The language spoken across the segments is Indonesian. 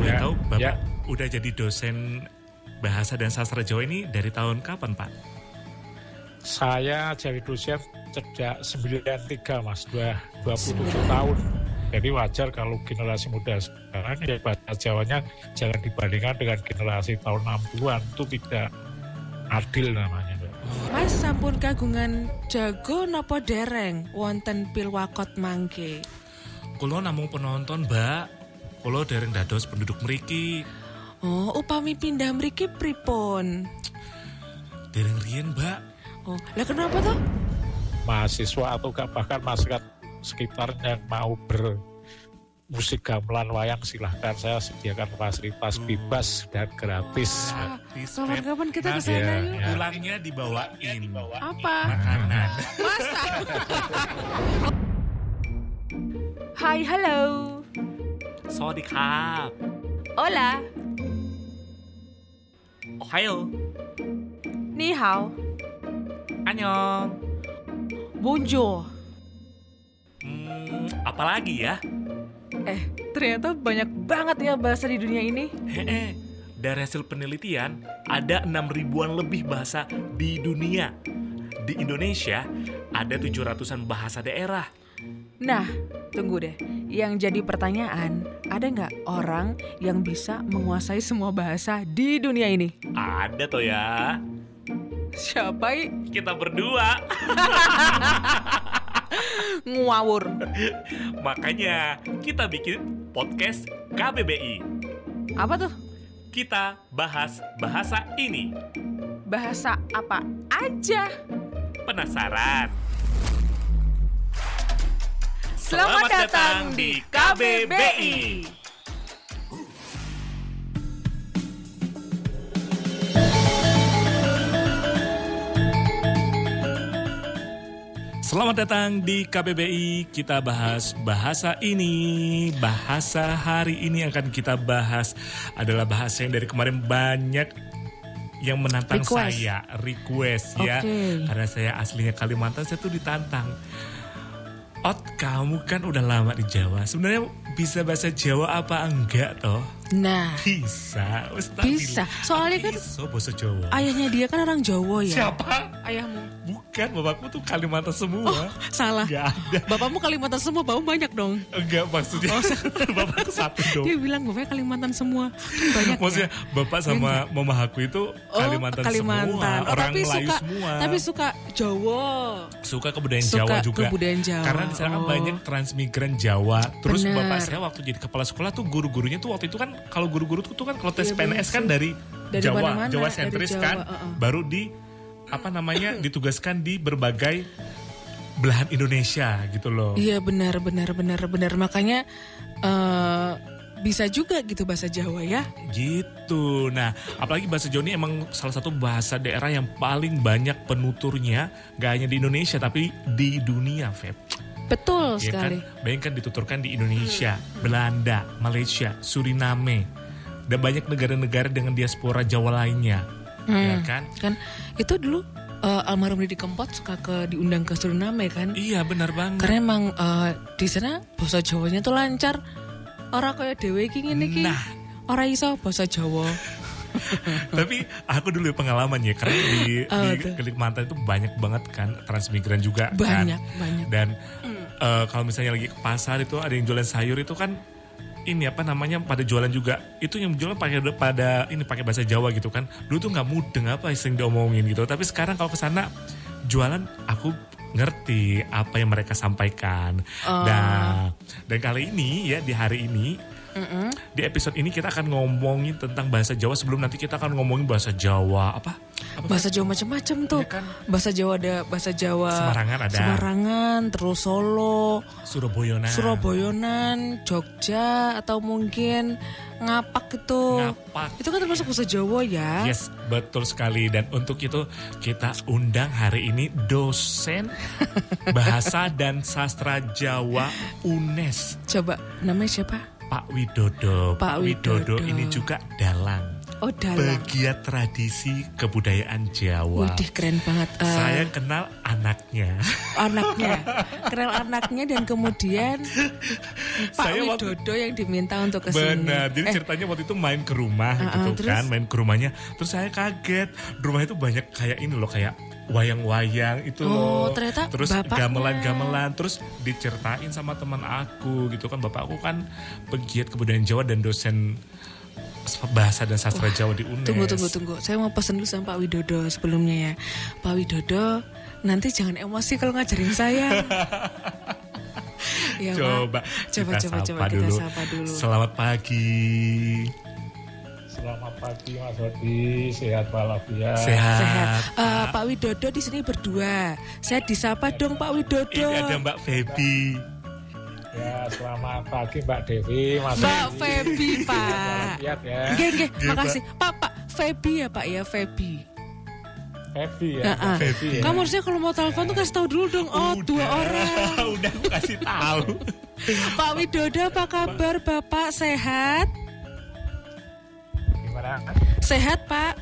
boleh Ya, tahu Bapak ya. udah jadi dosen bahasa dan sastra Jawa ini dari tahun kapan Pak? Saya jadi dosen sejak 93 mas, dua, 27 tahun. Jadi wajar kalau generasi muda sekarang ya bahasa Jawanya jangan dibandingkan dengan generasi tahun 60-an itu tidak adil namanya. Mas sampun kagungan jago nopo dereng wonten pilwakot mangke. Kulo namung penonton Mbak. Kulo dereng dados penduduk meriki. Oh, upami pindah mriki pripun? Dereng rien Mbak. Oh, lah kenapa toh? Mahasiswa atau gak bahkan masyarakat sekitar yang mau bermusik gamelan wayang silahkan saya sediakan fasilitas Hmm. bebas dan gratis. Wah, Kapan-kapan kita Nah, ke sana iya, yuk. iya. Pulangnya dibawain Apa? makanan. Masa? Hai, halo. สวัสดีครับ Hola. โอไฮโอ Ni hao. อันยอง Bonjour. Hmm, apalagi ya? Eh, ternyata banyak banget ya bahasa di dunia ini. Hehe, dari hasil penelitian ada 6 ribuan lebih bahasa di dunia. Di Indonesia ada 700-an bahasa daerah. Nah, tunggu deh. Yang jadi pertanyaan, ada nggak orang yang bisa menguasai semua bahasa di dunia ini? Ada toh ya. Siapa i? Kita berdua. Ngawur. Makanya kita bikin podcast KBBI. Apa tuh? Kita bahas bahasa ini. Bahasa apa aja? Penasaran? Selamat, datang di KBBI. Selamat datang di KBBI. Kita bahas bahasa ini. Bahasa hari ini yang akan kita bahas adalah bahasa yang dari kemarin banyak yang menantang Request. saya, request ya. Oke. Karena saya aslinya Kalimantan, saya tuh ditantang. Ot, kamu kan udah lama di Jawa. Sebenarnya bisa bahasa Jawa apa enggak toh? Nah, Bisa. Wes, tak Bisa. Soalnya "Aku kan- iso bahasa Jawa. ayahnya dia kan orang Jawa ya. Siapa? Ayahmu. Bukan, bapakku tuh Kalimantan semua. Salah. Enggak ada. Bapakmu Kalimantan semua, bapakmu banyak dong. Enggak maksudnya bapakku satu dong. Dia bilang bapaknya Kalimantan semua. Banyak Maksudnya ya. bapak sama mama aku itu Oh, Kalimantan, Kalimantan. semua, Oh, orang tapi Melayu suka, semua. Tapi suka Jawa. suka kebudayaan suka Jawa juga. kebudayaan Jawa. Karena di sana kan Oh. banyak transmigran Jawa. Terus Bener. bapak saya waktu jadi kepala sekolah tuh guru-gurunya tuh waktu itu kan kalau guru-guru tuh, tuh kan kalau tes Iya, PNS kan dari, Dari Jawa, mana-mana, Jawa dari sentris Jawa, kan. uh-uh. Baru di apa namanya ditugaskan di berbagai belahan Indonesia gitu loh. Iya benar benar benar benar makanya eh bisa juga gitu bahasa Jawa ya. Gitu. Nah, apalagi bahasa Jawa ini emang salah satu bahasa daerah yang paling banyak penuturnya, gak hanya di Indonesia tapi di dunia, Feb. Betul Ya sekali. kan? Bayangkan dituturkan di Indonesia, Belanda, Malaysia, Suriname, dan banyak negara-negara dengan diaspora Jawa lainnya, ya Hmm. kan? Kan itu dulu eh, almarhum Didi Kempot suka ke diundang ke Suriname kan. Iya, benar banget. Karena emang eh, di sana bahasa Jawanya tuh lancar. Orang kayak dewe iki ngene iki. Nah. Ora iso bahasa Jawa. Tapi aku dulu pengalaman ya, karena di, Oh, di. Kalimantan itu banyak banget kan transmigran juga kan. Banyak, banyak. Dan eh, kalau misalnya lagi ke pasar itu ada yang jualan sayur itu kan ini apa namanya pada jualan juga. Itu yang jualan pakai pada ini pakai bahasa Jawa gitu kan. Dulu tuh nggak mudeng apa yang sering diomongin gitu. Tapi sekarang kalau ke sana jualan aku ngerti apa yang mereka sampaikan. Oh. nah dan kali ini ya di hari ini Mm-mm. di episode ini kita akan ngomongin tentang bahasa Jawa sebelum nanti kita akan ngomongin bahasa Jawa apa apa Bahasa Jawa macam-macam tuh. Iya kan? Bahasa Jawa ada bahasa Jawa Semarangan ada. Semarangan, terus Solo, Surabayana Surabayanan, Jogja atau mungkin ngapak itu. ngapak Itu kan termasuk bahasa Jawa ya. Yes, betul sekali. Dan untuk itu kita undang hari ini dosen bahasa dan sastra Jawa UNES, Coba namanya siapa? Pak Widodo. Pak Widodo. ini juga dalang. Oh dalang. pegiat tradisi kebudayaan Jawa. Widih keren banget. Eh, Saya kenal anaknya. anaknya, kenal anaknya dan kemudian Pak Saya waktu- Widodo yang diminta untuk ke sini. Benar. Jadi Eh, ceritanya waktu itu main ke rumah Uh-uh, gitu terus? kan, main ke rumahnya. Terus saya kaget. Rumah itu banyak kayak ini loh, kayak wayang-wayang itu Oh, loh. ternyata terus gamelan-gamelan, terus diceritain sama teman aku gitu kan. Bapak aku kan pegiat kebudayaan Jawa dan dosen bahasa dan sastra Jawa di UNES. Tunggu tunggu tunggu. Saya mau pesen dulu sama Pak Widodo sebelumnya ya. Pak Widodo, nanti jangan emosi kalau ngajarin saya. ya. Coba, Coba, kita coba, sapa coba kita dulu. sapa dulu. Selamat pagi. Selamat pagi Mas Odi, sehat walafiat. Sehat. Sehat. Eh, Pak Widodo di sini berdua. Saya disapa dong Pak Widodo. Ini ada Mbak Feby. Ya, selamat pagi Mbak Dewi, Mas Mbak Sehat Pak. walafiat ya. Oke, oke, Iya, makasih. Pak, Pak, Feby ya Pak ya, Feby. Happy ya. Mbak Dewi ya. Kamu harusnya kalau mau telepon tuh kasih tahu dulu dong. Oh, Udah. dua orang. Udah aku kasih tahu. Pak Widodo apa kabar Bapak? Sehat? Gimana? Sehat Pak?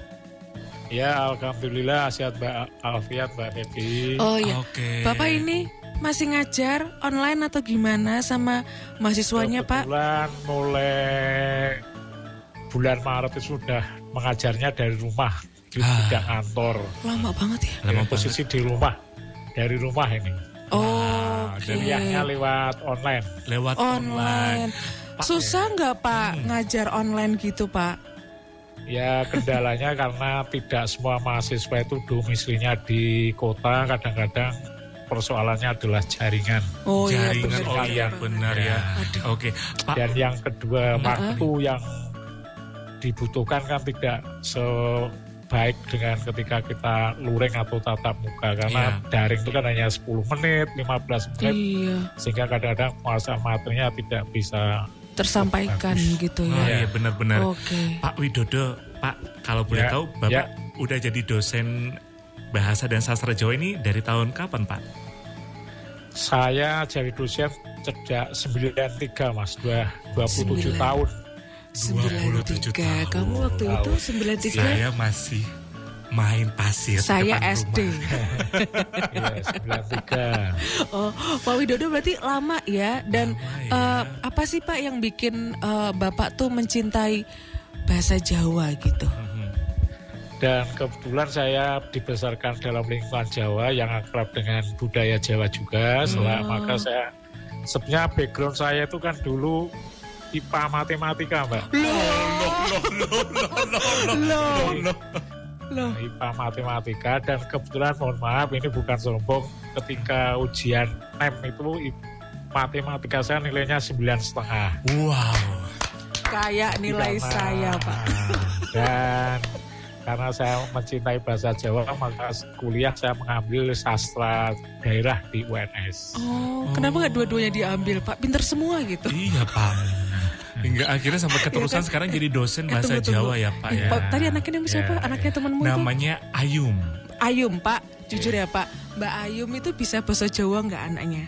Ya, alhamdulillah sehat Mbak Alfiat Mbak Dewi. Oh iya. Oke. Bapak ini masih ngajar online atau gimana sama mahasiswanya Pak? Kebetulan mulai bulan Maret itu sudah mengajarnya dari rumah di Ah. kantor. Lama banget ya. Lama Ya, posisi di rumah dari rumah ini. Oh, oke. Dan yang lewat online. lewat online. Online. Susah nggak Pak Hmm. ngajar online gitu Pak? Ya kendalanya karena tidak semua mahasiswa itu domisilinya di kota. Kadang-kadang persoalannya adalah jaringan. Oh iya Jaringan. benar. Oh iya benar ya. Aduh. Oke, Pak. Dan yang kedua Nah, waktu yang dibutuhkan kan tidak sebaik dengan ketika kita luring atau tatap muka karena daring itu kan hanya 10 menit, 15 menit Iya, sehingga kadang-kadang penguasaan materinya tidak bisa tersampaikan Bagus. gitu Oh ya. iya benar-benar. Oke. Pak Widodo, Pak, kalau boleh Ya, tahu, Bapak ya. udah jadi dosen bahasa dan sastra Jawa ini dari tahun kapan, Pak? Saya jadi dosen sejak 93 mas, dua, 27 Sembilan. tahun. 27 93. Kamu tahun. waktu itu 93. Saya masih main pasir. Saya SD. rumah. Iya, 93. Oh, Pak Widodo berarti lama ya. Dan Lama ya. eh, apa sih Pak yang bikin eh, Bapak tuh mencintai bahasa Jawa gitu? Mhm. Dan kebetulan saya dibesarkan dalam lingkungan Jawa yang akrab dengan budaya Jawa juga. Setelah Hmm. maka saya sebenarnya background saya itu kan dulu IPA matematika, Mbak. Loh, loh. IPA matematika dan kebetulan mohon maaf ini bukan sombong ketika ujian NEM itu matematika saya nilainya sembilan setengah. Wow. Kayak nilai Karena- saya Pak. Dan karena saya mencintai bahasa Jawa maka kuliah saya mengambil sastra daerah di UNS. Oh, kenapa nggak dua-duanya diambil Pak? Pinter semua gitu. Iya, Pak. Hingga akhirnya sampai keterusan Iya kan? sekarang jadi dosen Eh, bahasa tunggu, tunggu. Jawa ya, Pak Eh, ya. Pak, tadi anaknya namanya siapa? Ya, Anaknya temanmu itu? Namanya Ayum. Ayum Pak. Jujur ya Pak, Mbak Ayum itu bisa bahasa Jawa nggak anaknya?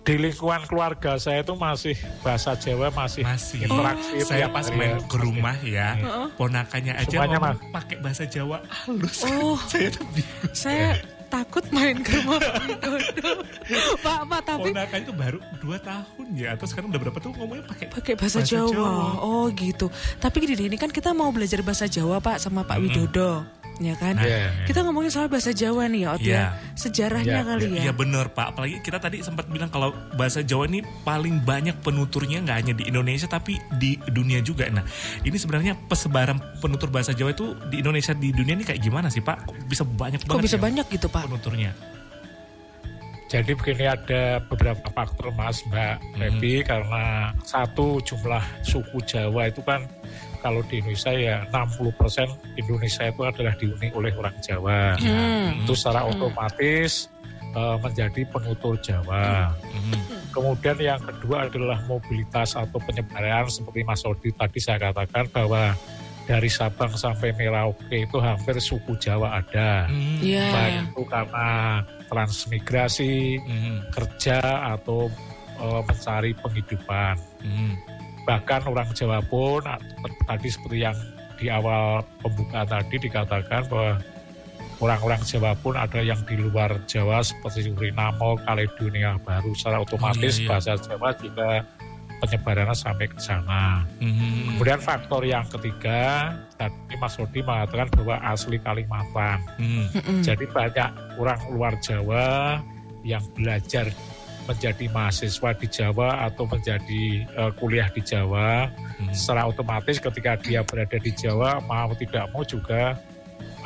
Di lingkungan keluarga saya itu masih bahasa Jawa masih, Masih. interaksi Saya pas main ya. ke rumah ya, Heeh. ponakannya aja pakai bahasa Jawa halus. Oh. saya. Saya takut main ke rumah Pak Widodo. Pak, Pak, tapi Ponakan itu baru 2 tahun ya, atau sekarang udah berapa tuh ngomongnya pakai pakai bahasa, Bahasa Jawa. Jawa. Oh gitu. Tapi gini, ini kan kita mau belajar bahasa Jawa Pak sama Pak Mm-mm. Widodo, ya kan? Nah, Iya. Kita ngomongin soal bahasa Jawa nih, Ot ya. Sejarahnya Iya, kali ya. Iya bener Pak, apalagi kita tadi sempat bilang kalau bahasa Jawa ini paling banyak penuturnya nggak hanya di Indonesia tapi di dunia juga. Nah ini sebenarnya persebaran penutur bahasa Jawa itu di Indonesia di dunia ini kayak gimana sih Pak? Kok bisa banyak Kok banget bisa ya banyak gitu Pak? penuturnya? Jadi begini ada beberapa faktor Mas Mbak Hmm. Febi karena satu jumlah suku Jawa itu kan kalau di Indonesia ya 60% Indonesia itu adalah dihuni oleh orang Jawa. Hmm. Itu secara Hmm. otomatis eh, menjadi penutur Jawa. Mhm. Kemudian yang kedua adalah mobilitas atau penyebaran seperti Mas Odi tadi saya katakan bahwa dari Sabang sampai Merauke itu hampir suku Jawa ada. Mhm. Iya. Baik itu karena transmigrasi, Mhm. kerja atau eh, mencari penghidupan. Mhm. Bahkan orang Jawa pun a- tadi seperti yang di awal pembukaan tadi dikatakan bahwa orang-orang Jawa pun ada yang di luar Jawa seperti Suriname, Kaledonia Baru secara otomatis iya, iya. bahasa Jawa juga penyebarannya sampai ke sana. Mhm. Kemudian faktor yang ketiga tadi Mas Rodi mengatakan bahwa asli Kalimantan. Mhm. Mm-mm. Jadi banyak orang luar Jawa yang belajar menjadi mahasiswa di Jawa atau menjadi eh, kuliah di Jawa. Mhm. Secara otomatis ketika dia berada di Jawa mau tidak mau juga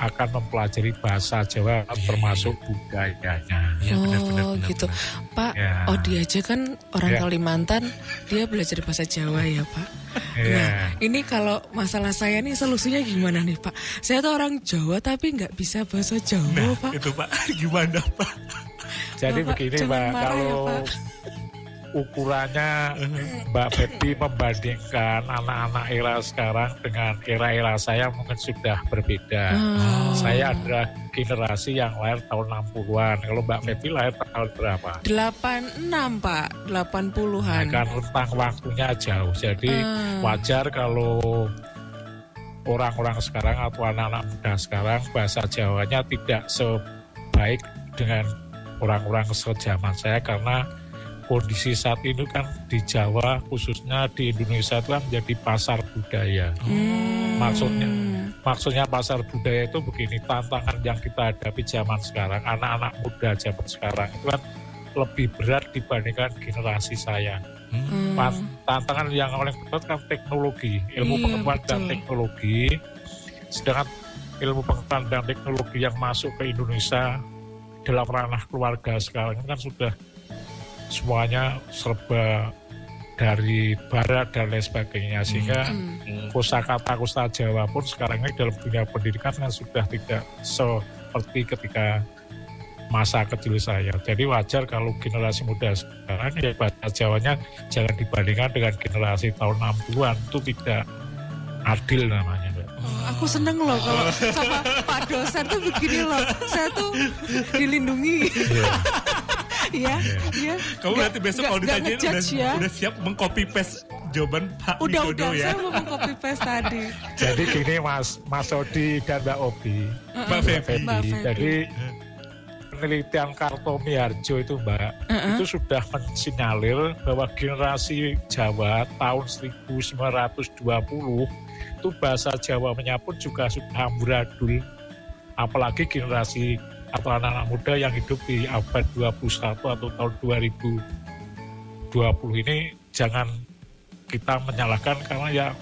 akan mempelajari bahasa Jawa Iya, termasuk budayanya. Iya, benar, benar, Oh, benar, gitu. benar. Pak, Ya, oh dia aja kan orang Ya. Kalimantan, dia belajar bahasa Jawa ya Pak. Ya. Nah, ini kalau masalah saya nih solusinya gimana nih Pak? Saya tuh orang Jawa tapi nggak bisa bahasa Jawa Nah, Pak. itu Pak, gimana Pak? Jadi Bapak, begini marah ya, kalau Pak. Ukurannya Mbak Febi membandingkan anak-anak era sekarang dengan era-era saya mungkin sudah berbeda. Oh. Saya adalah generasi yang lahir tahun 60-an. Kalau Mbak Febi lahir tahun berapa? 86 Pak, 80-an. Kan rentang waktunya jauh. Jadi Ah. wajar kalau orang-orang sekarang atau anak-anak muda sekarang bahasa Jawanya tidak sebaik dengan orang-orang sejaman saya karena kondisi saat ini kan di Jawa khususnya di Indonesia itu kan menjadi pasar budaya. Hmm. Maksudnya? Maksudnya pasar budaya itu begini, tantangan yang kita hadapi zaman sekarang, anak-anak muda zaman sekarang itu kan lebih berat dibandingkan generasi saya. Hmm. Tantangan yang paling berat kan teknologi, ilmu Iya, pengetahuan dan teknologi. Sedangkan ilmu pengetahuan dan teknologi yang masuk ke Indonesia dalam ranah keluarga sekarang ini kan sudah semuanya serba dari barat dan lain sebagainya sehingga Hmm. kosakata kosa Jawa pun sekarang ini dalam dunia pendidikan kan sudah tidak seperti ketika masa kecil saya. Jadi wajar kalau generasi muda sekarang ya bahasa Jawanya jangan dibandingkan dengan generasi tahun 60-an itu tidak adil namanya. Mbak. Oh, aku seneng loh kalau sama Pak dosen tuh begini loh. Saya tuh dilindungi. Iya. ya, ya. Kamu nanti besok kalau ditanya udah, ya. udah siap mengcopy paste jawaban Pak Udah, Widodo udah. ya. Saya mau copy paste tadi. Jadi gini Mas, Mas Odi dan Mbak Obi, Mbak. Febi. Mbak Febi. Jadi penelitian Kartomi Harjo itu Mbak, Uh-uh. itu sudah mensinyalir bahwa generasi Jawa tahun 1920 itu bahasa Jawanya pun juga sudah amburadul. Apalagi generasi atau anak-anak muda yang hidup di abad 21 atau tahun 2020 ini jangan kita menyalahkan karena ya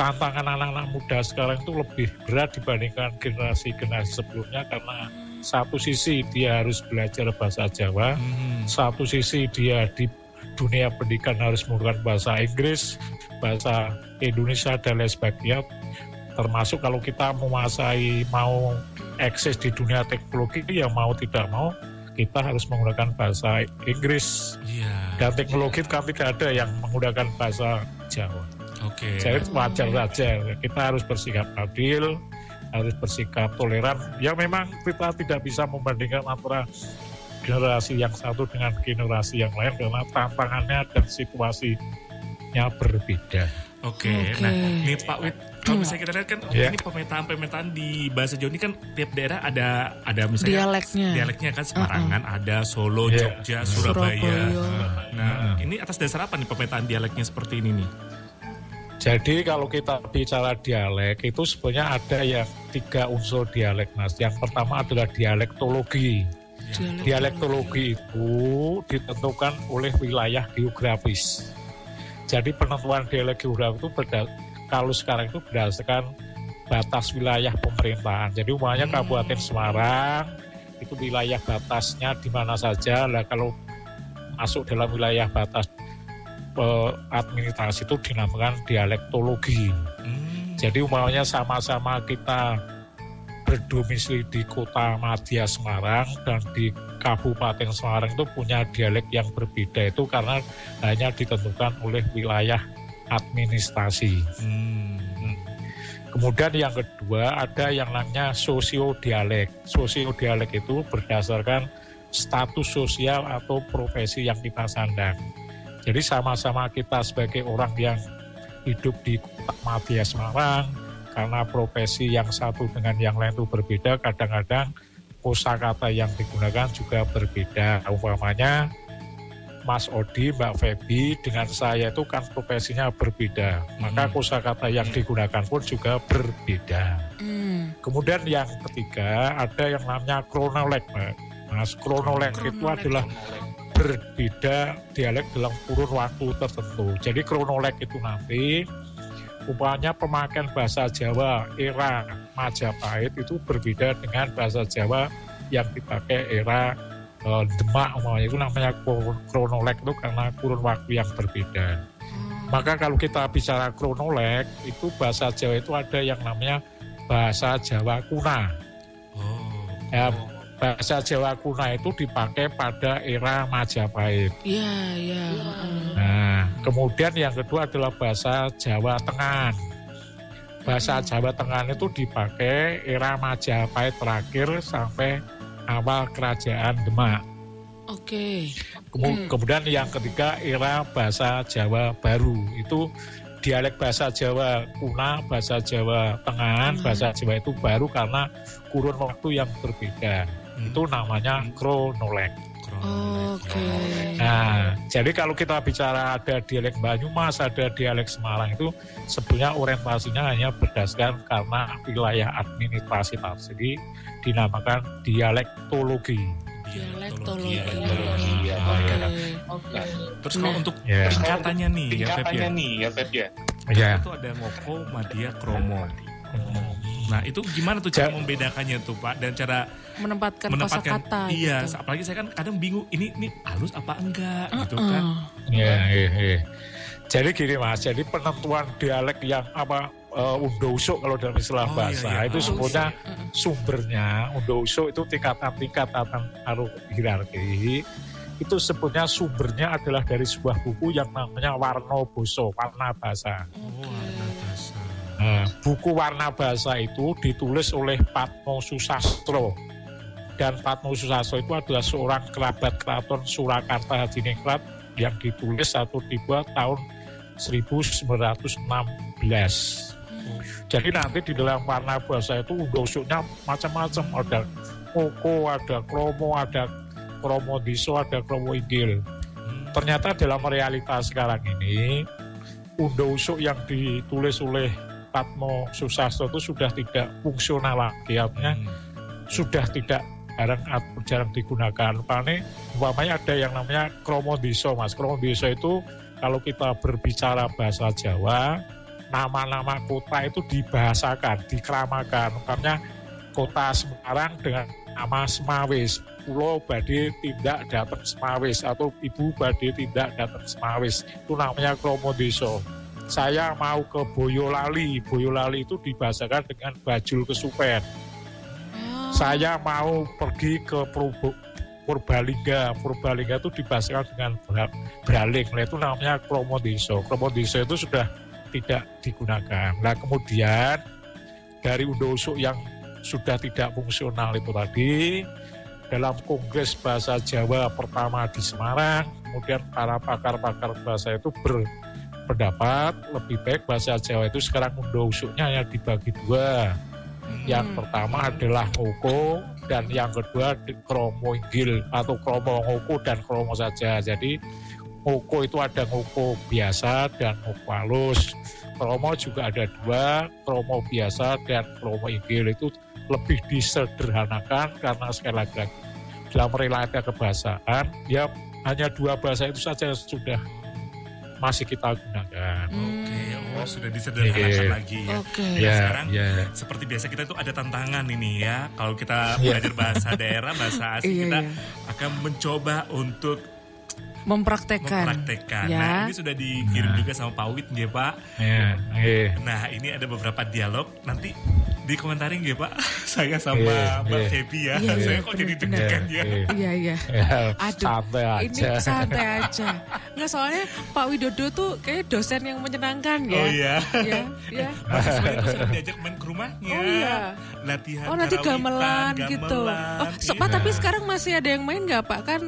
tantangan anak-anak muda sekarang itu lebih berat dibandingkan generasi-generasi sebelumnya karena satu sisi dia harus belajar bahasa Jawa, Hmm. satu sisi dia di dunia pendidikan harus menggunakan bahasa Inggris, bahasa Indonesia dan lain sebagainya. Termasuk kalau kita menguasai mau akses di dunia teknologi ya mau tidak mau kita harus menggunakan bahasa Inggris Iya. dan teknologi kan tidak ada yang menggunakan bahasa Jawa. Oke. Jadi wajar saja kita harus bersikap adil, harus bersikap toleran. Ya memang kita tidak bisa membandingkan antara generasi yang satu dengan generasi yang lain karena tantangannya dan situasinya berbeda. Oke, Oke. nah ini Pak Wit, kalau misalnya kita lihat kan Ya. ini pemetaan-pemetaan di bahasa Jawa ini kan tiap daerah ada ada misalnya Dialeknya. dialeknya kan Semarangan, ada Solo, Ya. Jogja, Surabaya. Surabaya. Nah, ini atas dasar apa nih pemetaan dialeknya seperti ini nih? Jadi kalau kita bicara dialek itu sebenarnya ada yang tiga unsur dialek mas. Yang pertama adalah dialektologi. Dialektologi itu ditentukan oleh wilayah geografis. Jadi penentuan dialek geografis itu berda- kalau sekarang itu berdasarkan batas wilayah pemerintahan. Jadi umumnya Hmm. Kabupaten Semarang itu wilayah batasnya di mana saja. Lah kalau masuk dalam wilayah batas eh, administrasi itu dinamakan dialektologi. Hmm. Jadi umpamanya sama-sama kita berdomisili di kota Madya Semarang dan di Kabupaten Semarang itu punya dialek yang berbeda itu karena hanya ditentukan oleh wilayah administrasi. Hmm. Kemudian yang kedua ada yang namanya sosiodialek. Sosiodialek itu berdasarkan status sosial atau profesi yang kita sandang. Jadi sama-sama kita sebagai orang yang hidup di kota Madya Semarang karena profesi yang satu dengan yang lain itu berbeda kadang-kadang kosakata yang digunakan juga berbeda umpamanya Mas Odi, Mbak Feby dengan saya itu kan profesinya berbeda maka Hmm. kosakata yang digunakan pun juga berbeda Hmm. kemudian yang ketiga ada yang namanya kronolog Mbak. Mas kronolog itu Kronolog. adalah berbeda dialek dalam kurun waktu tertentu. Jadi kronolog itu nanti upahnya pemakaian bahasa Jawa era Majapahit itu berbeda dengan bahasa Jawa yang dipakai era eh, Demak umpamanya itu namanya kro- kronolog itu karena kurun waktu yang berbeda. Maka kalau kita bicara kronolog itu bahasa Jawa itu ada yang namanya bahasa Jawa kuna. Oh. Ya, bahasa Jawa kuna itu dipakai pada era Majapahit. Iya, iya. heeh. Nah, kemudian yang kedua adalah bahasa Jawa Tengah. Bahasa Hmm. Jawa Tengah itu dipakai era Majapahit terakhir sampai awal kerajaan Demak. Oke. Kemu- Hmm. Kemudian yang ketiga era bahasa Jawa Baru itu dialek bahasa Jawa kuna, bahasa Jawa Tengahan, Hmm. bahasa Jawa itu baru karena kurun waktu yang berbeda. Hmm. Itu namanya kronolog. Kronolog. Oke. Nah, jadi kalau kita bicara ada dialek Banyumas, ada dialek Semarang itu sebenarnya orientasinya hanya berdasarkan karena wilayah administrasi tadi dinamakan dialektologi. Dialektologi. Dialektologi. Iya, Oke. ya. Oke. Terus kalau Nah. untuk Ya. tingkatannya nih ya Feb ya. Nih ya Feb ya. Ya. Itu ada ngoko, madya, kromo. Nah itu gimana tuh cara membedakannya tuh Pak dan cara Menempatkan, menempatkan kosakata iya gitu. apalagi saya kan kadang bingung ini ini halus apa enggak gitu Heeh. kan Ya, iya, iya. Jadi gini mas, jadi penentuan dialek yang apa uh, undo usuk kalau dalam istilah Oh, bahasa iya, iya. itu Heeh. sumbernya undo usuk itu tingkatan-tingkatan aru hierarki itu sebenarnya sumbernya adalah dari sebuah buku yang namanya Warna Boso, Warna Bahasa. oh warna Nah, buku Warna Bahasa itu ditulis oleh Patmo Susastro. Dan Patmo Susastro itu adalah seorang kerabat keraton Surakarta Hadiningrat yang ditulis atau dibuat tahun 1916. Jadi nanti di dalam warna bahasa itu usuknya macam-macam. Ada koko, ada kromo, ada kromo diso, ada kromo. Hmm. Ternyata dalam realitas sekarang ini, undo usuk yang ditulis oleh Patmo Susastro itu sudah tidak fungsional lagi. Artinya Hmm. sudah tidak jarang jarang digunakan. Karena umpamanya ada yang namanya kromodiso, mas. Kromodiso itu kalau kita berbicara bahasa Jawa, nama-nama kota itu dibahasakan, dikeramakan. Makanya kota Semarang dengan nama Semawis. Pulau Bade tidak datang Semawis atau Ibu Bade tidak datang Semawis. Itu namanya kromodiso. Saya mau ke Boyolali. Boyolali itu dibahasakan dengan Bajul Kesupen Oh. saya mau pergi ke Purbo- Purbalingga. Purbalingga itu dibahasakan dengan Bra- Braling. Nah, itu namanya Kromodiso. Kromodiso itu sudah tidak digunakan. Nah kemudian dari undo usuk yang sudah tidak fungsional itu tadi dalam Kongres Bahasa Jawa pertama di Semarang, kemudian para pakar-pakar bahasa itu berpendapat lebih baik bahasa Jawa itu sekarang undo usuknya hanya dibagi dua. Yang Hmm. pertama adalah ngoko dan yang kedua kromo inggil atau kromo ngoko dan kromo saja. Jadi ngoko itu ada ngoko biasa dan ngoko halus. Kromo juga ada dua, kromo biasa dan kromo inggil itu lebih disederhanakan karena sekali lagi dalam relata kebahasaan ya hanya dua bahasa itu saja sudah masih kita gunakan. Oke, Hmm. oh sudah disederhanakan Iya. lagi ya. Oke. Ya, sekarang ya. seperti biasa kita tuh ada tantangan ini ya. Kalau kita Iya. belajar bahasa daerah, bahasa asing Iya, kita iya. akan mencoba untuk Mempraktekkan. mempraktekkan. Ya. Nah, ini sudah dikirim Nah. juga sama Pak Wit nggih, Pak. Ya, iya. Nah, ini ada beberapa dialog nanti dikomentarin nggih, Pak. Saya sama Iya, Mbak iya. Feby ya. Iya, Saya iya, kok jadi deg-degan ya. Iya, iya. Ya, Aduh, santai Ini aja. santai aja. Nggak soalnya Pak Widodo tuh kayak dosen yang menyenangkan ya. Oh iya. Iya, iya. Mahasiswa itu sering diajak main ke rumahnya. Oh iya. Latihan Oh nanti karawitan, gamelan gitu. gamelan, Oh, so- Pak, iya. tapi sekarang masih ada yang main nggak Pak? Kan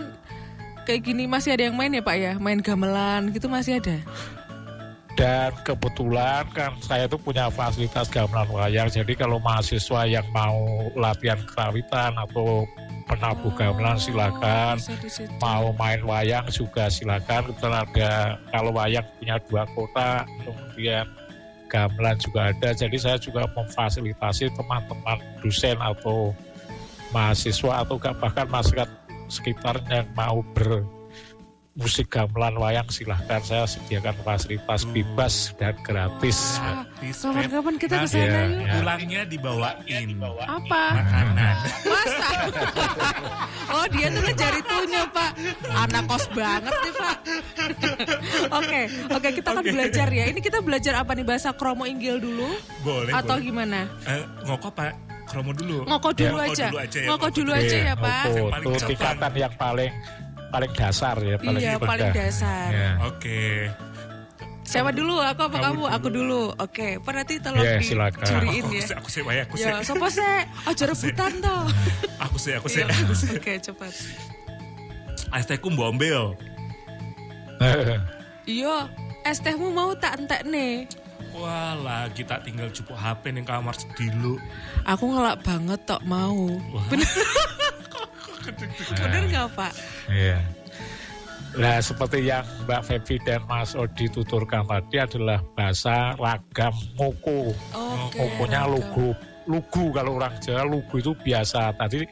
kayak gini masih ada yang main ya Pak ya? Main gamelan gitu masih ada? Dan kebetulan kan saya tuh punya fasilitas gamelan wayang. Jadi kalau mahasiswa yang mau latihan kerawitan atau penabuh gamelan silakan. Mau main wayang juga silakan. Kebetulan ada kalau wayang punya dua kota, kemudian gamelan juga ada. Jadi saya juga memfasilitasi teman-teman dosen atau mahasiswa atau bahkan masyarakat sekitar yang mau bermusik gamelan wayang silahkan saya sediakan fasilitas Hmm. bebas dan gratis. Pep. Kapan-kapan kita Nah, ke sana iya, yuk. Pulangnya dibawain Apa? makanan. Masa? oh dia tuh ngejar itunya pak Anak kos banget nih pak Oke Oke kita akan belajar ya Ini kita belajar apa nih Bahasa kromo inggil dulu Boleh, Atau boleh. gimana Eh, ngoko Pak Kromo dulu. Ngoko dulu Ngoko aja dulu aja ya, Ngoko ngoko dulu aja Iya, ya pak Ngoko. Paling Itu cepat. tingkatan yang paling paling dasar ya, paling Iya rendah. paling dasar Ya. Oke. Siapa dulu aku apa Kamu kamu Aku dulu Oke Pak nanti tolong silakan. dicuriin Aku ya sih, aku Pak, ya, aku sih. Ya sopo sih Aja rebutan toh Aku sih, aku sih. Iya, Aku sih. Oke cepat Es tehku bombel. Iya Es tehmu mau tak entek nih Walah, kita tinggal cupuk HP nih kamar sedilu. Aku ngelak banget tok mau Wah. Bener Bener nggak pak Iya. Nah, seperti yang Mbak Febi dan Mas Odi tuturkan tadi adalah bahasa ragam ngoko. Oke Ngokonya ragam. lugu. Lugu kalau orang Jawa lugu itu biasa. Tadi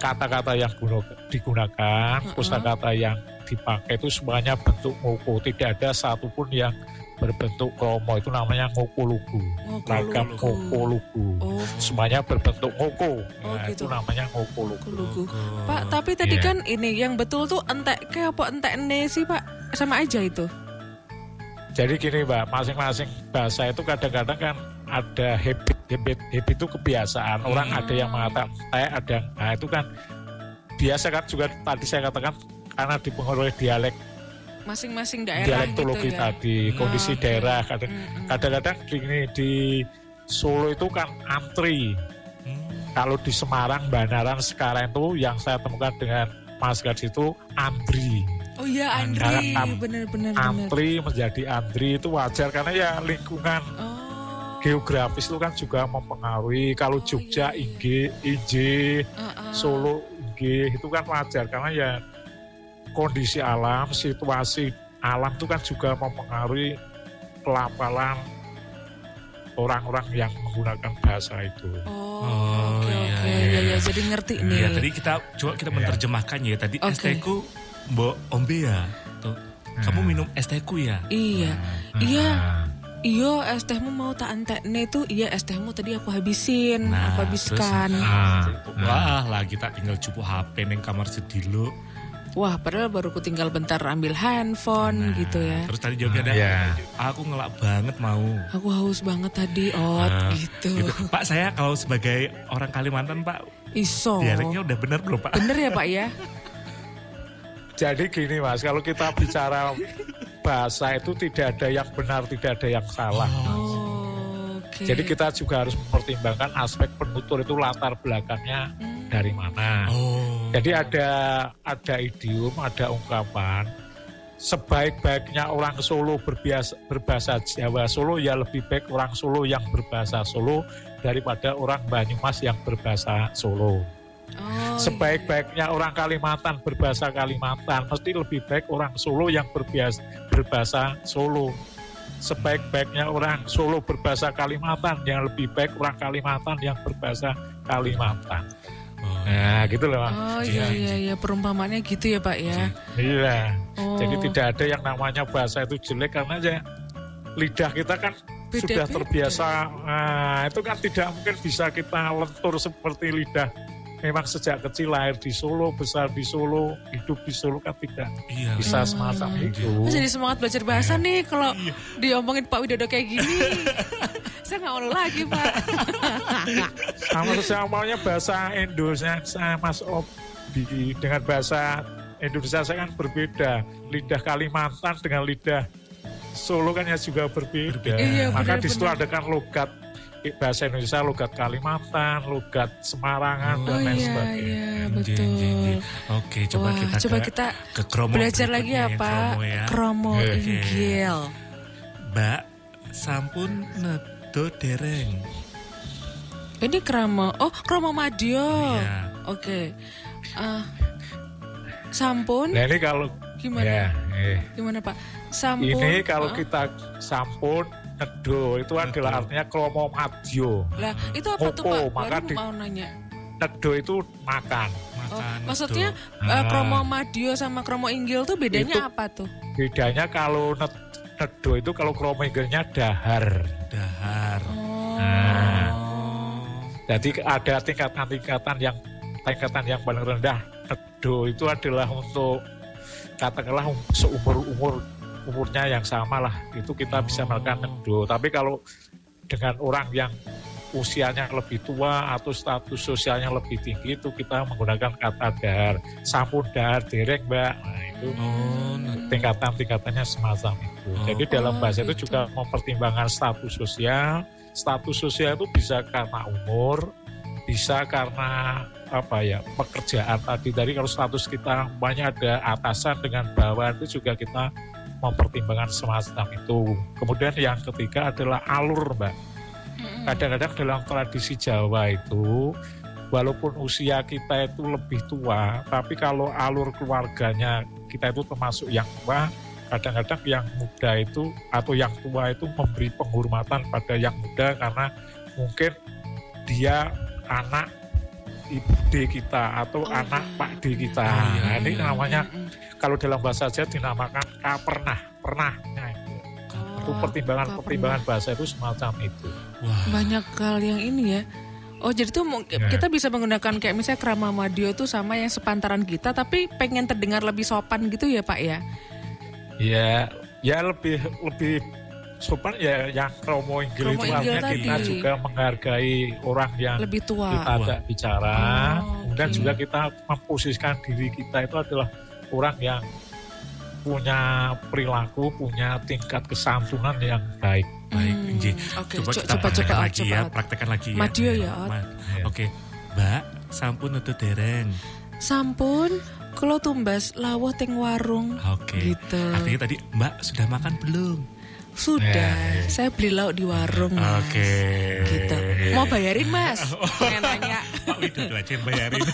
kata-kata yang guna- digunakan, Mm-mm. kosakata yang dipakai itu semuanya bentuk ngoko. Tidak ada satupun yang berbentuk kromo. Itu namanya ngoko lugu. Ragam ngoko lugu. Oh, Semuanya berbentuk ngoko. Oh, Nah, gitu. itu namanya ngoko lugu. lugu. Logo. Pak, tapi tadi Iya. kan ini yang betul tuh entek kayak apa entek ne sih, Pak? Sama aja itu. Jadi gini Mbak, masing-masing bahasa itu kadang-kadang kan ada habit, habit, habit itu kebiasaan. Orang Hmm. ada yang mengatakan saya ada, yang- nah itu kan biasa kan juga tadi saya katakan karena dipengaruhi dialek Masing-masing daerah dialektologi gitu ya. tadi, kondisi Oke. daerah. Kadang-kadang di, ini, di Solo itu kan antri. Hmm. Kalau di Semarang, Banaran sekarang itu yang saya temukan dengan Mas Gadis itu antri. Oh iya, Andri, Am- bener-bener bener. Antri menjadi antri itu wajar karena ya lingkungan Oh. geografis itu kan juga mempengaruhi. Kalau Oh, Jogja, iya, iya. IG, IJ, Uh-uh. Solo, IG itu kan wajar karena ya kondisi alam, situasi alam itu kan juga mempengaruhi pelafalan orang-orang yang menggunakan bahasa itu. Oh, Oh, oke iya, oke. iya. Ya, ya, jadi ngerti nih. Ya, tadi kita coba kita Iya. menerjemahkan ya. Tadi Oke. es tehku mbok ombe ya. Tuh. Kamu Nah. minum es tehku ya? Iya. Nah, Iya. Iya, es tehmu mau tak entekne itu. Iya, es tehmu tadi aku habisin. Nah, aku habiskan. Nah, Wah lah kita tinggal cupuk HP neng kamar sedilu. Wah, padahal baru ku tinggal bentar ambil handphone Nah, gitu ya. Terus tadi juga ada. ya. Aku ngelak banget mau. Aku haus banget tadi, Ot, Ah, gitu. Gitu. Pak saya kalau sebagai orang Kalimantan Pak Iso. dialeknya udah benar belum Pak? Bener ya, Pak ya? Jadi gini mas, kalau kita bicara bahasa itu tidak ada yang benar, tidak ada yang salah. Oh, Oke. Jadi kita juga harus mempertimbangkan aspek penutur itu latar belakangnya Hmm. Dari mana. Oh. Jadi ada ada idiom, ada ungkapan. Sebaik-baiknya orang Solo berbiasa, berbahasa Jawa Solo ya lebih baik orang Solo yang berbahasa Solo daripada orang Banyumas yang berbahasa Solo. Oh, Sebaik-baiknya orang Kalimantan berbahasa Kalimantan mesti lebih baik orang Solo yang berbiasa, berbahasa Solo. Sebaik-baiknya orang Solo berbahasa Kalimantan yang lebih baik orang Kalimantan yang berbahasa Kalimantan. Oh. Nah, gitu loh. Oh iya iya iya perumpamannya gitu ya Pak ya. Iya. Oh. Jadi tidak ada yang namanya bahasa itu jelek karena aja lidah kita kan sudah Beda-beda. terbiasa. Nah, itu kan tidak mungkin bisa kita lentur seperti lidah. Memang sejak kecil lahir di Solo, besar di Solo, hidup di Solo kan tidak Iya. bisa Hmm. semacam itu. Aku jadi semangat belajar bahasa nih kalau Iya. diomongin Pak Widodo kayak gini. Saya nggak mau lagi Pak. Sama saya maunya bahasa Indonesia saya Mas Obi dengan bahasa Indonesia saya kan berbeda. Lidah Kalimantan dengan lidah Solo kan ya juga berbeda. Iya, Maka di situ benar-benar. ada kan logat bahasa Indonesia, logat Kalimantan, logat Semarangan Oh, dan lain iya sebagainya. iya betul. Oke, coba Wah, kita coba ke, kita ke kromo belajar lagi berikutnya ya Pak. kromo ya. Kromo Oke. Inggil. Mbak, sampun nedo dereng. Ini krama. Oh, krama Madio. Iya. Oke. Ah, sampun Nah ini kalau gimana? ya, eh. Gimana Pak? Sampun. ini kalau ah. kita sampun nedo itu adalah artinya kromo madyo. Lah, itu apa tuh Pak? maka Baru di- mau nanya. Nedo itu makan. Oh, maksudnya nedo. eh, Ah. kromo Madio sama kromo Inggil tuh bedanya Itu- apa tuh? Bedanya kalau nedo itu kalau kromo inggilnya dahar. dahar. Oh. Nah. Oh. Jadi ada tingkatan-tingkatan yang tingkatan yang paling rendah nedo itu adalah untuk katakanlah um- seumur umur umurnya yang sama lah itu kita bisa Oh. melakukan nedo. Tapi kalau dengan orang yang usianya lebih tua atau status sosialnya lebih tinggi itu kita menggunakan kata dahar. Sampun dahar dereng mbak. Nah itu Oh, nedo. tingkatan-tingkatannya semacam itu. Oh. Jadi dalam Oh, bahasa itu gitu. juga mempertimbangkan status sosial. Status sosial itu bisa karena umur, bisa karena apa ya pekerjaan tadi. Tadi kalau status kita banyak ada atasan dengan bawahan itu juga kita mempertimbangkan semacam itu. Kemudian yang ketiga adalah alur, mbak. Kadang-kadang dalam tradisi Jawa itu walaupun usia kita itu lebih tua, tapi kalau alur keluarganya kita itu termasuk yang tua, kadang-kadang yang muda itu atau yang tua itu memberi penghormatan pada yang muda karena mungkin dia anak ibu D kita atau Oh, anak iya, Pak D kita. Oh, iya, Nah, ini iya. namanya Mm-mm. kalau dalam bahasa Jawa dinamakan pernah, pernah. Nah, itu. Itu Oh, pertimbangan-pertimbangan bahasa itu semacam itu. Wah. banyak hal yang ini ya. Oh jadi tuh mung- Ya. kita bisa menggunakan kayak misalnya krama Madio itu sama yang sepantaran kita tapi pengen terdengar lebih sopan gitu ya Pak ya. Ya, ya lebih lebih sopan ya yang kromo inggil Kromo itu artinya kita tadi. juga menghargai orang yang Lebih tua. kita ajak bicara. Oh, Kemudian oke. juga kita memposisikan diri kita itu adalah orang yang punya perilaku, punya tingkat kesantunan yang baik. Baik, Hmm, Inji. Oke, Coba co- kita coba praktekkan coba lagi coba. ya, praktekkan lagi ya. Madio ya. Ma- Ya. Oke, Mbak, sampun nedo dereng. Sampun, kalau tumbas lawuh teng warung Oke. gitu. Artinya tadi Mbak sudah makan belum? Sudah, Ya, ya. saya beli lauk di warung. Mas. Oke. Gitu. Mau bayarin Mas? Pengen nanya. Pak Widodo aja yang bayarin.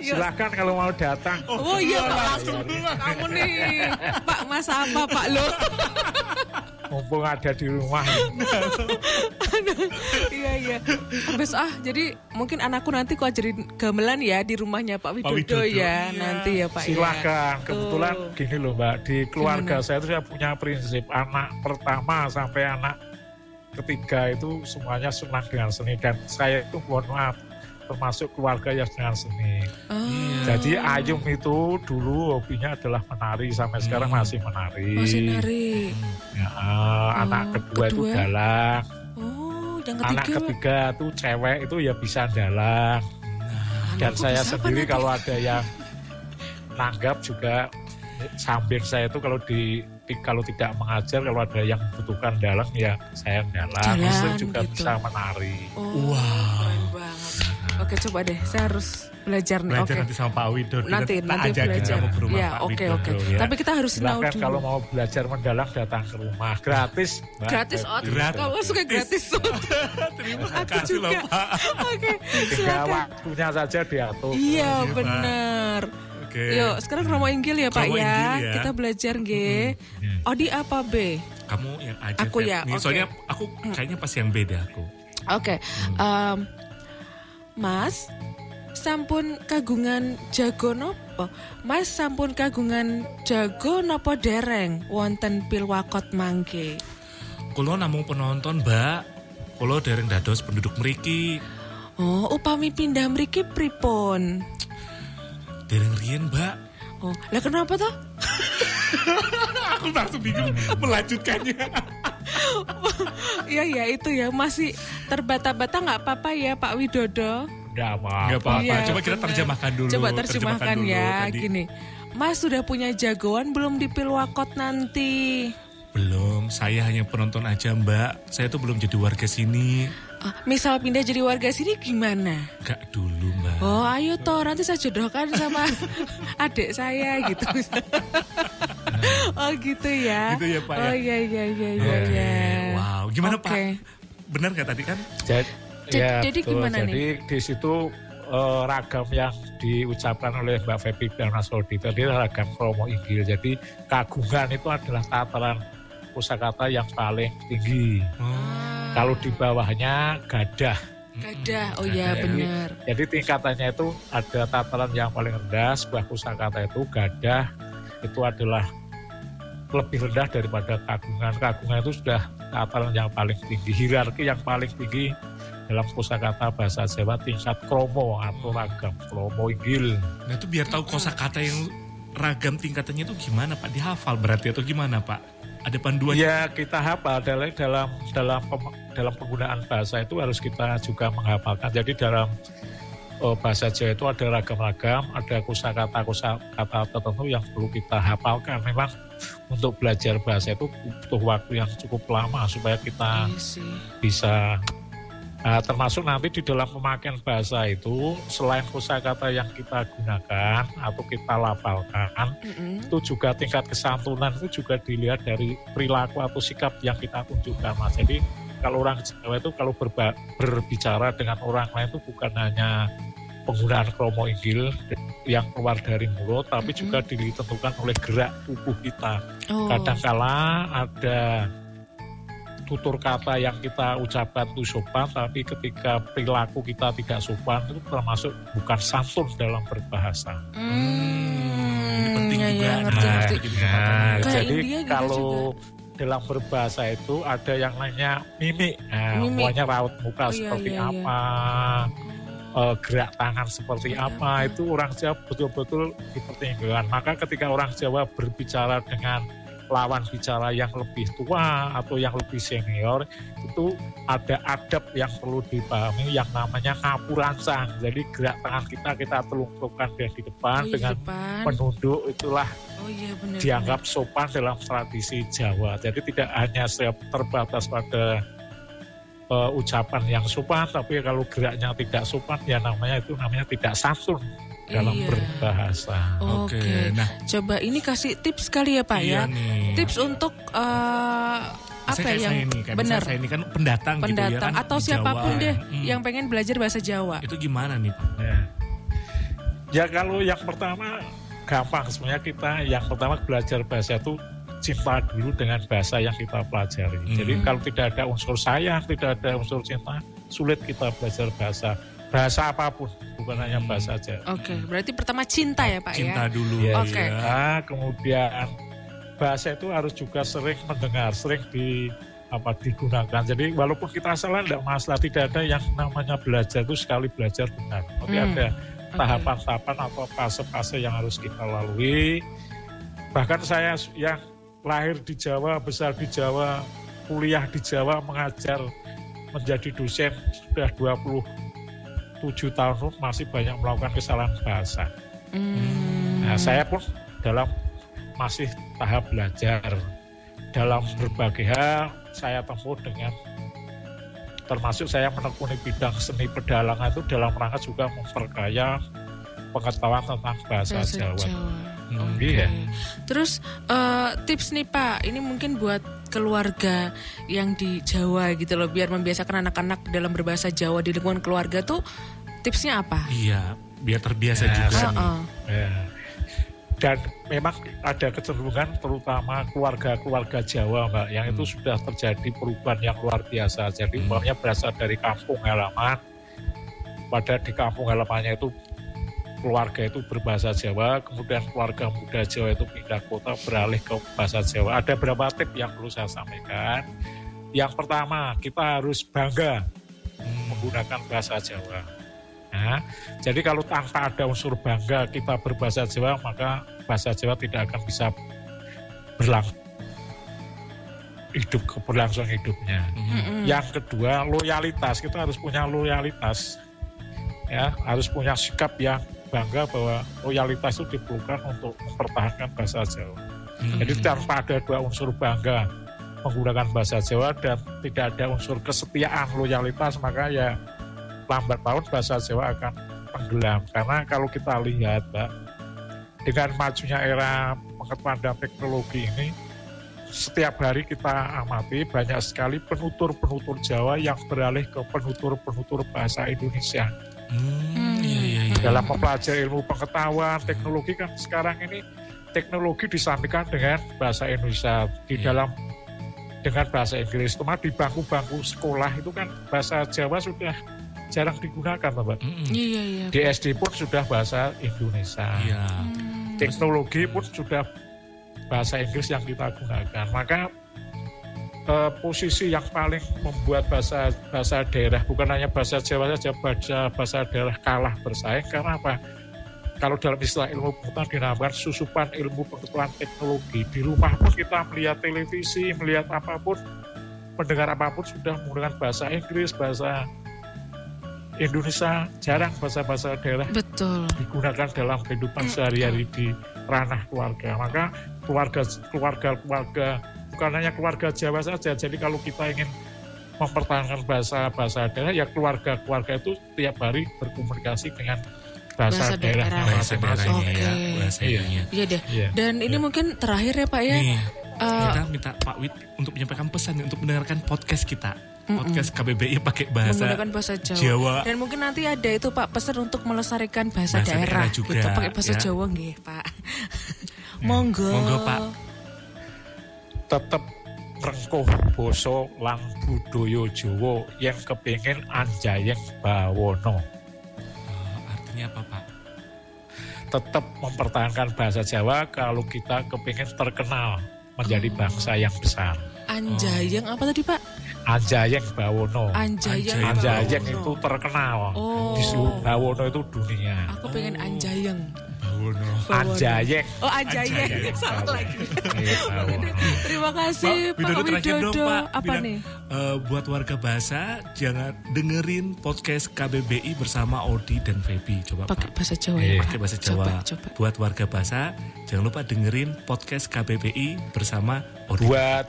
Yuk. Silakan kalau mau datang. Oh iya Pak langsung kamu nih. Pak Mas apa Pak lo? Mumpung ada di rumah. iya iya. Habis ah jadi mungkin anakku nanti ku ajarin gamelan ya di rumahnya Pak Widodo, Widodo, ya. iya. Nanti ya Pak ya. Silakan. Kebetulan Tuh. gini loh Mbak, di keluarga Gimana? saya itu saya punya prinsip anak pertama sampai anak ketiga itu semuanya senang dengan seni dan saya itu mohon maaf termasuk keluarga yang dengan seni. Oh. Jadi Ayum itu dulu hobinya adalah menari sampai sekarang Hmm. masih menari. masih nari. Ya, eh, anak kedua, itu kedua? dalang, Oh, yang anak ketiga. itu cewek itu ya bisa dalang. Nah, Dan saya sendiri nanti? kalau ada yang nanggap juga samping saya itu kalau di- kalau tidak mengajar kalau ada yang membutuhkan dalang ya saya dalang. Jalan, Istri juga gitu. bisa menari. Oh, Wow. keren banget. Oke, coba deh. Saya harus belajar nih. belajar Oke. nanti sama Pak Widodo. Nanti tak nanti ajakin belajar. kamu ke rumah Ya, Pak oke Widodo oke. ya. Tapi kita harus tahu dulu. kalau mau belajar mendalang datang ke rumah gratis. Mbak. Gratis, Ot. Gratis. Kamu suka gratis. Terima Aku kasih loh juga. Pak. Oke, Tinggal silakan. waktunya saja diatur. Iya, Iya, benar. Oke. Yuk, sekarang Romo Inggil ya, Pak Romo ya. Inggil ya. Kita belajar G. Hmm. Odi apa B? Kamu yang aja. Aku Feb. ya, Nih, oke. Soalnya aku kayaknya pas yang beda aku. Oke. em, mas, sampun kagungan jago nopo? Mas sampun kagungan jago nopo dereng wonten pilwakot mangke. Kulo namung penonton, Mbak. Kulo dereng dados penduduk meriki. Oh, upami pindah mriki pripun? Dereng riyen, Mbak. Oh, lah kenapa toh? aku langsung bingung melanjutkannya. Iya ya itu ya masih terbata-bata nggak apa-apa ya Pak Widodo. Enggak apa. Enggak apa-apa. Iya, Coba kita terjemahkan dulu. Coba terjemahkan dulu ya tadi. gini. Mas sudah punya jagoan belum di Pilwakot nanti? Belum, saya hanya penonton aja, Mbak. Saya tuh belum jadi warga sini. Ah, misal pindah jadi warga sini gimana? Gak dulu, Mbak. Oh ayo toh nanti saya jodohkan sama adik saya gitu. Oh gitu ya. Gitu ya Pak ya. Oh iya iya iya iya. Oke. iya. Wow, gimana Oke. Pak? Benar nggak tadi kan? Jadi, Jadi- ya, jadi betul. gimana Jadi di situ eh, ragam yang diucapkan oleh Mbak Febi dan Mas Rodi tadi adalah ragam kromo inggil. Jadi kagungan itu adalah tataran kosakata yang paling tinggi. Ah, Kalau di bawahnya gadah. Gadah. Oh iya benar. Jadi tingkatannya itu ada tataran yang paling rendah, sebuah kosakata itu gadah itu adalah lebih rendah daripada kagungan. Kagungan itu sudah tataran yang paling tinggi, hierarki yang paling tinggi dalam kosakata bahasa Jawa tingkat kromo atau ragam kromo inggil. Nah itu biar tahu kosakata yang ragam tingkatannya itu gimana Pak? Dihafal berarti atau gimana Pak? Ada panduannya? Ya kita hafal dalam dalam dalam dalam penggunaan bahasa itu harus kita juga menghafalkan. Jadi dalam eh, bahasa Jawa itu ada ragam-ragam, ada kosakata kosakata tertentu yang perlu kita hafalkan. Memang untuk belajar bahasa itu butuh waktu yang cukup lama supaya kita Iya bisa Nah, termasuk nanti di dalam pemakaian bahasa itu selain kosakata yang kita gunakan atau kita lafalkan Mm-mm. itu juga tingkat kesantunan itu juga dilihat dari perilaku atau sikap yang kita tunjukkan mas jadi kalau orang Jawa itu kalau berba- berbicara dengan orang lain itu bukan hanya penggunaan kromo inggil yang keluar dari mulut tapi Mhm. juga ditentukan oleh gerak tubuh kita Oh. kadangkala ada tutur kata yang kita ucapkan itu sopan tapi ketika perilaku kita tidak sopan itu termasuk bukan santun dalam berbahasa Hmm, penting ya, juga. ya, ngerti, Nah, ngerti. jadi Nah, India gitu kalau dalam berbahasa itu ada yang namanya mimik, nah, Mimik. raut muka Oh, iya, seperti iya, iya. apa, eh, gerak tangan seperti apa. itu orang Jawa betul-betul dipertimbangkan. Maka ketika orang Jawa berbicara dengan lawan bicara yang lebih tua atau yang lebih senior, itu ada adab yang perlu dipahami yang namanya ngapurancang. Jadi gerak tangan kita kita telungkupkan dari di depan Oh, iya, dengan depan. menunduk itulah Oh iya benar. dianggap sopan dalam tradisi Jawa. Jadi tidak hanya terbatas pada eh, ucapan yang sopan, tapi kalau geraknya tidak sopan, ya namanya itu namanya tidak santun dalam Iya. berbahasa. Oke. Oke, nah Coba ini kasih tips kali ya Pak iya ya. nih. Tips untuk eh, apa Saya kayak yang saya ini, kayak benar saya ini kan pendatang, gitu ya pendatang kan atau siapa pun Jawa. deh Hmm. yang pengen belajar bahasa Jawa. itu gimana nih Pak? Ya. ya kalau yang pertama gampang sebenarnya kita yang pertama belajar bahasa itu cinta dulu dengan bahasa yang kita pelajari. Hmm. Jadi kalau tidak ada unsur sayang, tidak ada unsur cinta, sulit kita belajar bahasa bahasa apa pun, bukan hanya bahasa Jawa. Oke, berarti pertama cinta ya Pak Cinta ya. dulu. Ya, Oke. ya. Nah, kemudian bahasa itu harus juga sering mendengar, sering di apa digunakan. Jadi walaupun kita salah tidak masalah, tidak ada yang namanya belajar itu sekali belajar benar. Tapi Hmm. ada tahapan-tahapan atau fase-fase yang harus kita lalui. Bahkan saya yang lahir di Jawa, besar di Jawa, kuliah di Jawa, mengajar menjadi dosen sudah 27 tahun masih banyak melakukan kesalahan bahasa. Hmm. Nah, saya pun dalam masih tahap belajar dalam berbagai hal saya tempuh dengan termasuk saya menekuni bidang seni pedalangan itu dalam rangka juga memperkaya pengetahuan tentang bahasa, bahasa Jawa. Jawa. Hmm, Oke. iya. Terus eh, tips nih Pak, ini mungkin buat keluarga yang di Jawa gitu loh, biar membiasakan anak-anak dalam berbahasa Jawa di lingkungan keluarga tuh tipsnya apa? Iya, biar terbiasa Ya, juga. nih. Heeh. Ya. Dan memang ada kecenderungan terutama keluarga-keluarga Jawa Mbak, yang itu Hmm. sudah terjadi perubahan yang luar biasa. Jadi Hmm. umpamanya berasal dari kampung halaman, pada di kampung halamannya itu keluarga itu berbahasa Jawa, kemudian keluarga muda Jawa itu pindah kota beralih ke bahasa Jawa. Ada beberapa tip yang perlu saya sampaikan. Yang pertama, kita harus bangga menggunakan bahasa Jawa. Nah, jadi kalau tanpa ada unsur bangga kita berbahasa Jawa, maka bahasa Jawa tidak akan bisa berlangsung hidup keberlangsungan hidupnya. Hmm. Mm-mm. Yang kedua, loyalitas. Kita harus punya loyalitas. Ya, harus punya sikap yang bangga bahwa loyalitas itu diperlukan untuk mempertahankan bahasa Jawa. Hmm. Jadi tanpa ada dua unsur bangga menggunakan bahasa Jawa dan tidak ada unsur kesetiaan loyalitas maka ya lambat laun bahasa Jawa akan tenggelam karena kalau kita lihat Mbak dengan majunya era pengetahuan dan teknologi ini setiap hari kita amati banyak sekali penutur-penutur Jawa yang beralih ke penutur-penutur bahasa Indonesia. Hmm. Dalam mempelajari ilmu pengetahuan, teknologi kan sekarang ini teknologi disampaikan dengan bahasa Indonesia di Iya. dalam dengan bahasa Inggris. Cuma di bangku-bangku sekolah itu kan bahasa Jawa sudah jarang digunakan, Mbak. Mm-mm. Iya iya. Di SD pun sudah bahasa Indonesia. Iya. Hmm. Teknologi pun sudah bahasa Inggris yang kita gunakan. Maka eh, posisi yang paling membuat bahasa bahasa daerah bukan hanya bahasa Jawa saja bahasa bahasa daerah kalah bersaing karena apa? Kalau dalam istilah ilmu pengetahuan dinamakan susupan ilmu pengetahuan teknologi. Di rumah pun kita melihat televisi, melihat apa pun, mendengar apa pun sudah menggunakan bahasa Inggris, bahasa Indonesia, jarang bahasa-bahasa daerah Betul. digunakan dalam kehidupan sehari-hari di ranah keluarga. Maka keluarga keluarga keluarga bukan hanya keluarga Jawa saja. Jadi kalau kita ingin mempertahankan bahasa bahasa daerah, ya keluarga keluarga itu tiap hari berkomunikasi dengan bahasa, Bahasa daerah. daerah. Bahasa daerahnya ya, Oke. bahasa Iya. Iya deh. Iya. Dan ini Iya. mungkin terakhir ya Pak ya. Nih, Eh, kita minta Pak Wid untuk menyampaikan pesan untuk mendengarkan podcast kita. Podcast KBBI pakai bahasa menggunakan bahasa Jawa. Jawa. Dan mungkin nanti ada itu Pak pesan untuk melestarikan bahasa, Bahasa daerah, daerah juga, gitu pakai bahasa ya. Jawa nggih, Pak. Monggo. Monggo, Pak. Tetap rengkuh boso lang budaya Jawa yang kepingin anjayeng bawono. Oh, artinya apa Pak? tetap mempertahankan bahasa Jawa kalau kita kepingin terkenal menjadi Oh. bangsa yang besar. Anjayeng apa tadi Pak? Anjayeng Bawono. Anjayeng. Anjayeng Bawono. itu terkenal. Oh. Di Bawono itu dunia. Aku pengen Oh. Anjayeng. Bawono. Anjayeng. Oh. Anjayeng. Salah lagi. Iya. Terima kasih Pak Pak Widodo dong. Pak. Apa Bilang, nih? Eh, buat warga bahasa jangan dengerin podcast KBBI bersama Odi dan Feby. Coba Pakai Pak. bahasa Jawa Iya. ya Pak. Pakai bahasa Jawa. Coba, coba. Buat warga bahasa jangan lupa dengerin podcast KBBI bersama Odi. Buat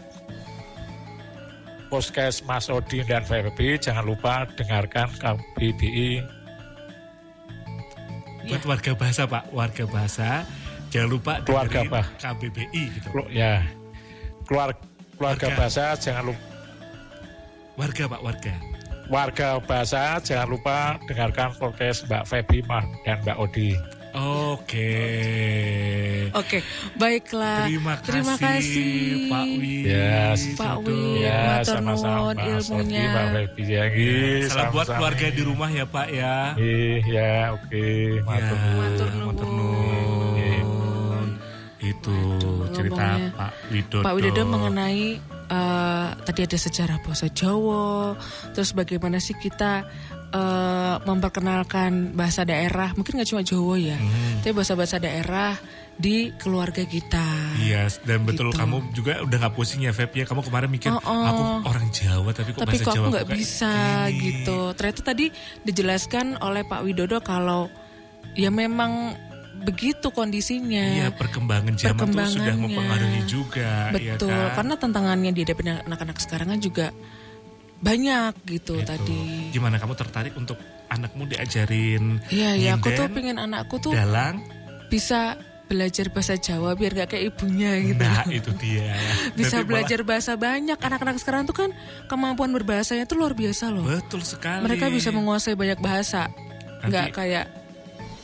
podcast Mas Odin dan VPB jangan lupa dengarkan KBBI Buat warga bahasa Pak, warga bahasa jangan lupa Keluarga, Pak. KBBI gitu. Kelu- ya keluar keluarga Warga. bahasa jangan lupa Warga Pak, warga. warga bahasa jangan lupa dengarkan podcast Mbak Mar dan Mbak Odi. Oke. Oke, baiklah. Terima kasih, Terima kasih. Pak Wi. Yes. Pak Widodo. Wi. Ya, sama-sama ilmunya. Odi, Mbak Feby ya. Salam buat keluarga di rumah ya Pak ya. Ih, ya, oke. Matur Ya, nuwun. Matur nuwun. Itu cerita ngomongnya. Pak Widodo. Pak Widodo mengenai eh, tadi ada sejarah bahasa Jawa, terus bagaimana sih kita eh, memperkenalkan bahasa daerah, mungkin nggak cuma Jawa ya, Hmm. tapi bahasa-bahasa daerah di keluarga kita. Iya, dan betul Gitu. kamu juga udah nggak pusing ya Feb ya. Kamu kemarin mikir Oh, oh. aku orang Jawa tapi kok Tapi bahasa kok Jawa aku nggak bisa gini. gitu. Ternyata tadi dijelaskan oleh Pak Widodo kalau ya memang begitu kondisinya. Iya, perkembangan zaman tuh sudah mempengaruhi juga, ya Betul, kan? karena tantangannya dihadapi anak-anak sekarang kan juga banyak gitu Gitu. tadi. Gimana kamu tertarik untuk anakmu diajarin Iya, ya aku tuh pengen anakku tuh dalang? bisa belajar bahasa Jawa biar gak kayak ibunya gitu. Nah, itu dia. bisa Nanti belajar bahasa banyak. Anak-anak sekarang tuh kan kemampuan berbahasanya tuh luar biasa loh. malah- betul sekali. Mereka bisa menguasai banyak bahasa. Nanti- Nggak kayak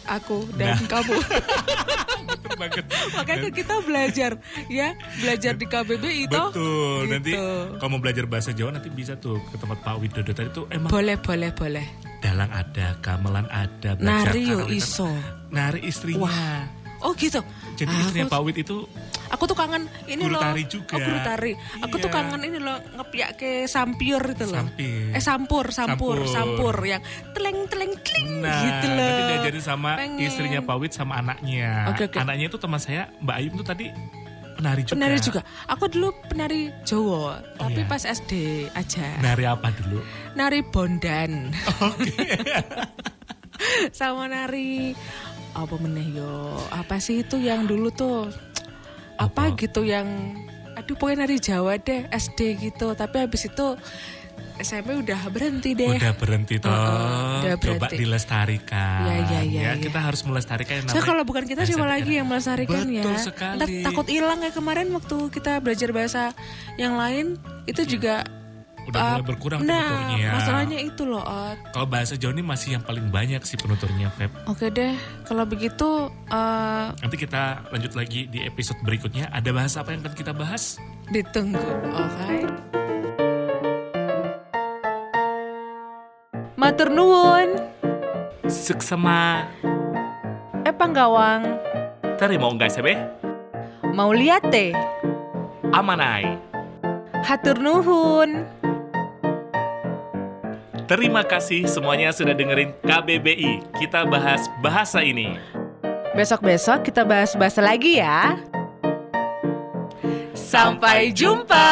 aku dan Nah. kamu. Banget. Makanya kan kita belajar ya, belajar di KBBI toh. Betul. Nanti Gitu. kalau mau belajar bahasa Jawa nanti bisa tuh ke tempat Pak Widodo tadi tuh emang Boleh, boleh, boleh. dalang ada, gamelan ada, belajar Nari yo iso. Nari istrinya. Oh gitu. Jadi Aku- istrinya Pak Wid itu Aku tuh kangen ini Guru loh. tari juga. Oh, guru tari. Aku tuh Iya. kangen ini loh ngepiak ke sampiur itu loh. Sampir. Eh sampur, sampur, Sampur. sampur, yang teleng teleng tling Nah, gitu loh. nanti diajarin sama Pengen. istrinya Pak Wid sama anaknya. Oke, oke. Anaknya itu teman saya, Mbak Ayu tuh tadi penari juga. Penari juga. Aku dulu penari Jawa, tapi iya. pas SD aja. Nari apa dulu? Nari bondan. Sama nari apa meneh yo? Apa sih itu yang dulu tuh? Apa, Apa? gitu yang aduh pokoknya nari Jawa deh SD gitu tapi habis itu SMP udah berhenti deh Udah berhenti toh. Heeh, udah Coba berhenti. dilestarikan. Iya, iya, iya, iya. Kita harus melestarikan yang namanya kalau bukan kita siapa lagi yang melestarikan ya Betul sekali. Ntar takut hilang ya kemarin waktu kita belajar bahasa yang lain itu juga Udah uh, mulai berkurang nah penuturnya. masalahnya itu loh Ot. Kalau bahasa Jawa ini masih yang paling banyak sih penuturnya, Feb. oke deh kalau begitu eh, Nanti kita lanjut lagi di episode berikutnya. Ada bahasa apa yang akan kita bahas? ditunggu oke Matur nuwun Suksema. eh panggawang Terima enggak sebe? mau lihat teh Amanai. hatur nuhun Terima kasih semuanya sudah dengerin KBBI. Kita bahas bahasa ini. besok-besok kita bahas bahasa lagi ya sampai jumpa.